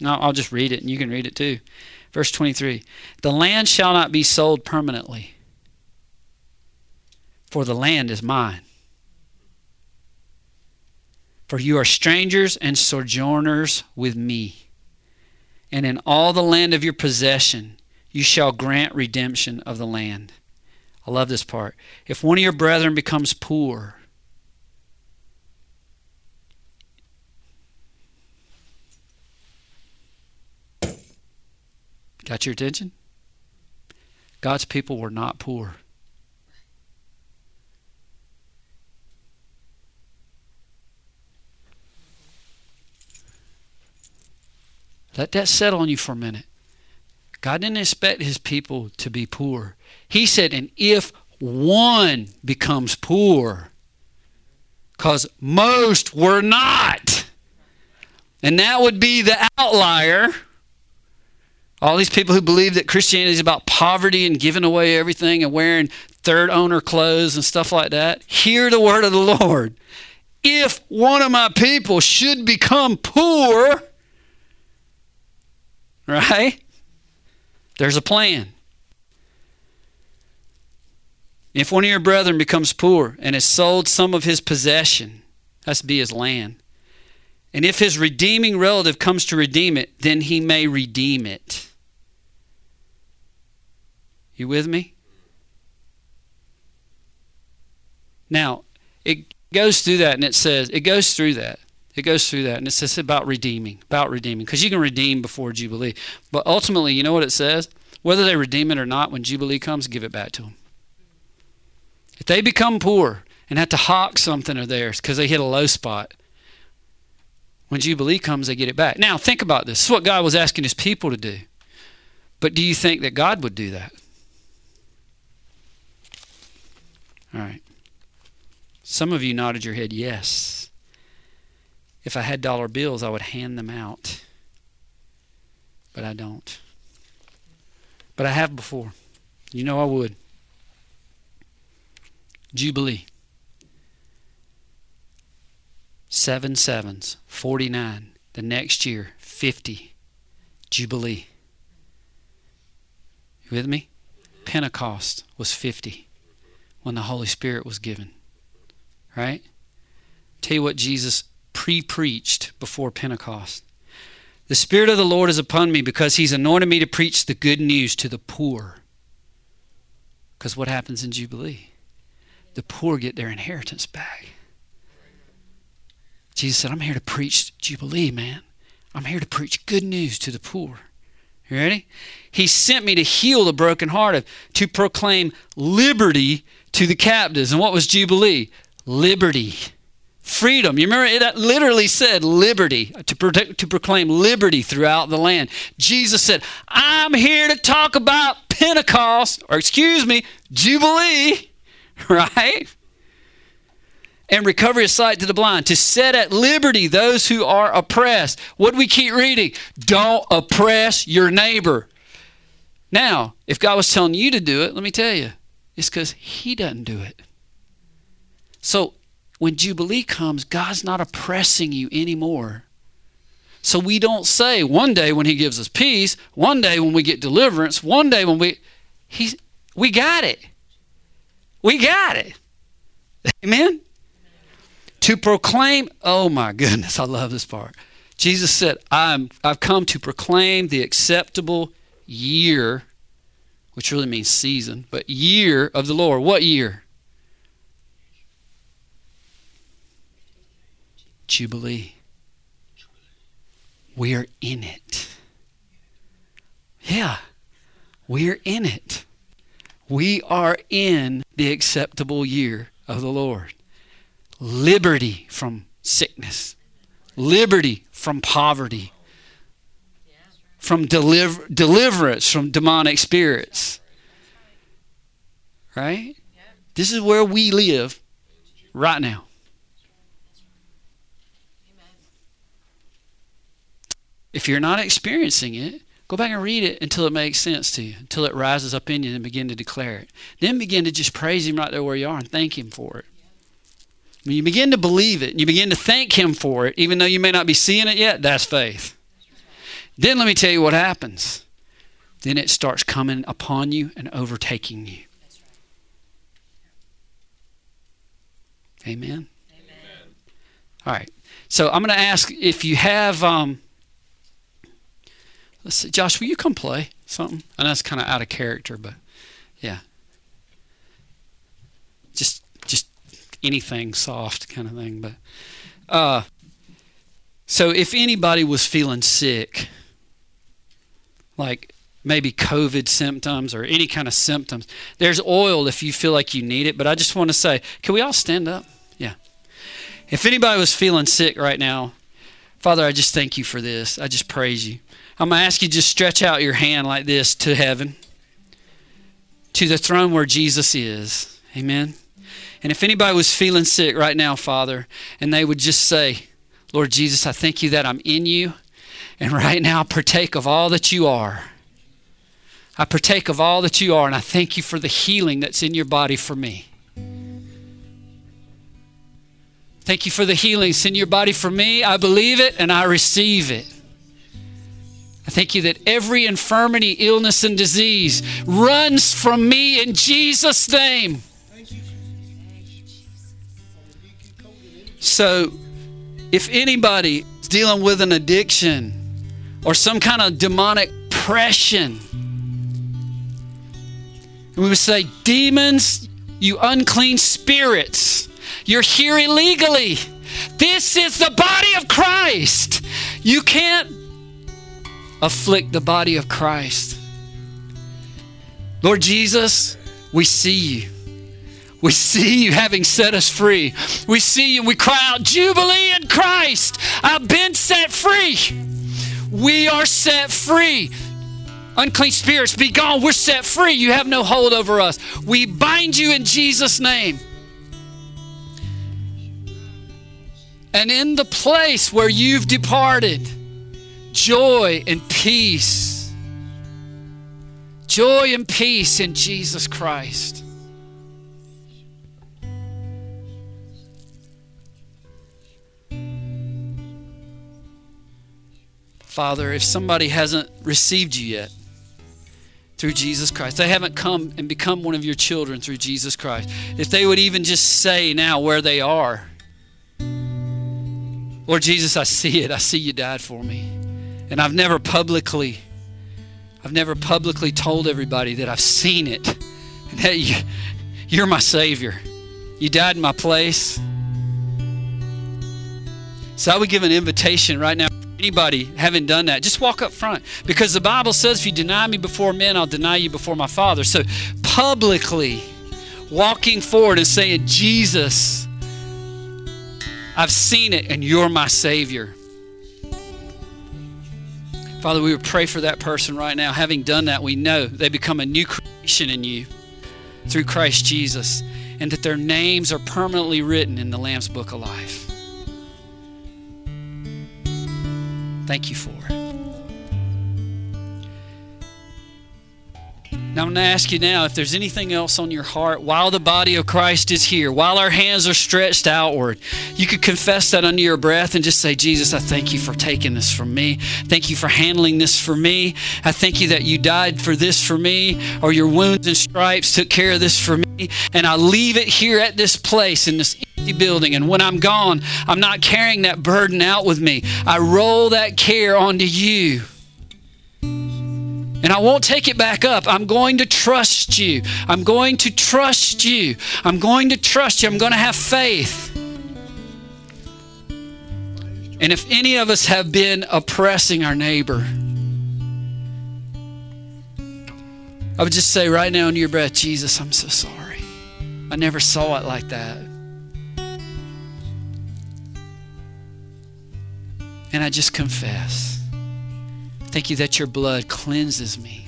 Now I'll just read it and you can read it too. Verse 23 The land shall not be sold permanently, for the land is mine. For you are strangers and sojourners with me. And in all the land of your possession, you shall grant redemption of the land. I love this part. If one of your brethren becomes poor, got your attention? God's people were not poor. Let that settle on you for a minute. God didn't expect his people to be poor. He said, and if one becomes poor, because most were not. And that would be the outlier. All these people who believe that Christianity is about poverty and giving away everything and wearing third owner clothes and stuff like that. Hear the word of the Lord. If one of my people should become poor, Right? There's a plan. If one of your brethren becomes poor and has sold some of his possession, that's be his land, and if his redeeming relative comes to redeem it, then he may redeem it. You with me? Now, it goes through that and it says, it goes through that. It goes through that, and it says about redeeming, about redeeming, because you can redeem before Jubilee. But ultimately, you know what it says? Whether they redeem it or not, when Jubilee comes, give it back to them. If they become poor and have to hawk something of theirs because they hit a low spot, when Jubilee comes, they get it back. Now, think about this. This is what God was asking his people to do. But do you think that God would do that? All right. Some of you nodded your head, yes. If I had dollar bills, I would hand them out. But I don't. But I have before. You know I would. Jubilee. Seven sevens, 49. The next year, 50. Jubilee. You with me? Pentecost was 50 when the Holy Spirit was given. Right? Tell you what Jesus pre preached before Pentecost. The Spirit of the Lord is upon me because He's anointed me to preach the good news to the poor. Because what happens in Jubilee? The poor get their inheritance back. Jesus said, I'm here to preach Jubilee, man. I'm here to preach good news to the poor. You ready? He sent me to heal the brokenhearted, to proclaim liberty to the captives. And what was Jubilee? Liberty. Freedom. You remember that literally said liberty, uh, to, protect, to proclaim liberty throughout the land. Jesus said, I'm here to talk about Pentecost, or excuse me, Jubilee, right? and recovery of sight to the blind, to set at liberty those who are oppressed. What do we keep reading? Don't oppress your neighbor. Now, if God was telling you to do it, let me tell you, it's because He doesn't do it. So when Jubilee comes, God's not oppressing you anymore. So we don't say one day when He gives us peace, one day when we get deliverance, one day when we He's we got it. We got it. Amen to proclaim, oh my goodness, I love this part. Jesus said, I'm, I've come to proclaim the acceptable year, which really means season, but year of the Lord. What year? Jubilee. We're in it. Yeah, we're in it. We are in the acceptable year of the Lord liberty from sickness, liberty from poverty, from deliver, deliverance from demonic spirits. Right? This is where we live right now. If you're not experiencing it, go back and read it until it makes sense to you, until it rises up in you and begin to declare it. Then begin to just praise Him right there where you are and thank Him for it. When you begin to believe it, and you begin to thank Him for it, even though you may not be seeing it yet, that's faith. Then let me tell you what happens. Then it starts coming upon you and overtaking you. Amen. Amen. All right. So I'm going to ask if you have. Um, let's see, Josh, will you come play something? I know it's kind of out of character, but yeah. Just just anything soft kind of thing. But uh, so if anybody was feeling sick, like maybe COVID symptoms or any kind of symptoms, there's oil if you feel like you need it. But I just want to say, can we all stand up? Yeah. If anybody was feeling sick right now, Father, I just thank you for this. I just praise you. I'm going to ask you just stretch out your hand like this to heaven, to the throne where Jesus is. Amen. And if anybody was feeling sick right now, Father, and they would just say, Lord Jesus, I thank you that I'm in you. And right now, I partake of all that you are. I partake of all that you are, and I thank you for the healing that's in your body for me. Thank you for the healing that's in your body for me. I believe it and I receive it. I thank you that every infirmity, illness, and disease runs from me in Jesus' name. So, if anybody is dealing with an addiction or some kind of demonic oppression, we would say, Demons, you unclean spirits, you're here illegally. This is the body of Christ. You can't afflict the body of Christ. Lord Jesus, we see you. We see you having set us free. We see you we cry out, Jubilee in Christ. I've been set free. We are set free. Unclean spirits, be gone. We're set free. You have no hold over us. We bind you in Jesus' name. And in the place where you've departed, joy and peace. Joy and peace in Jesus Christ. Father, if somebody hasn't received you yet through Jesus Christ, they haven't come and become one of your children through Jesus Christ, if they would even just say now where they are, Lord Jesus, I see it. I see you died for me. And I've never publicly, I've never publicly told everybody that I've seen it and that you, you're my Savior. You died in my place. So I would give an invitation right now anybody haven't done that, just walk up front. Because the Bible says, if you deny me before men, I'll deny you before my Father. So publicly walking forward and saying, Jesus, I've seen it and you're my Savior. Father, we would pray for that person right now. Having done that, we know they become a new creation in you through Christ Jesus and that their names are permanently written in the Lamb's Book of Life. Thank you for it. I'm going to ask you now if there's anything else on your heart while the body of Christ is here, while our hands are stretched outward. You could confess that under your breath and just say, Jesus, I thank you for taking this from me. Thank you for handling this for me. I thank you that you died for this for me, or your wounds and stripes took care of this for me. And I leave it here at this place in this empty building. And when I'm gone, I'm not carrying that burden out with me. I roll that care onto you. And I won't take it back up. I'm going to trust you. I'm going to trust you. I'm going to trust you. I'm going to have faith. And if any of us have been oppressing our neighbor, I would just say right now under your breath, Jesus, I'm so sorry. I never saw it like that. And I just confess. Thank you that your blood cleanses me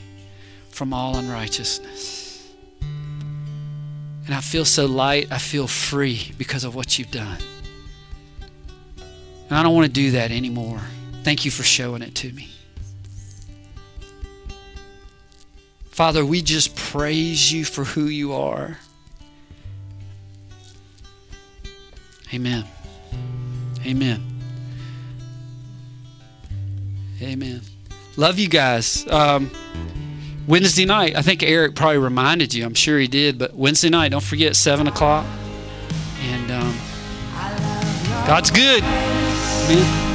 from all unrighteousness. And I feel so light, I feel free because of what you've done. And I don't want to do that anymore. Thank you for showing it to me. Father, we just praise you for who you are. Amen. Amen. Amen. Love you guys. Um, Wednesday night, I think Eric probably reminded you. I'm sure he did. But Wednesday night, don't forget, 7 o'clock. And um, God's good. Amen.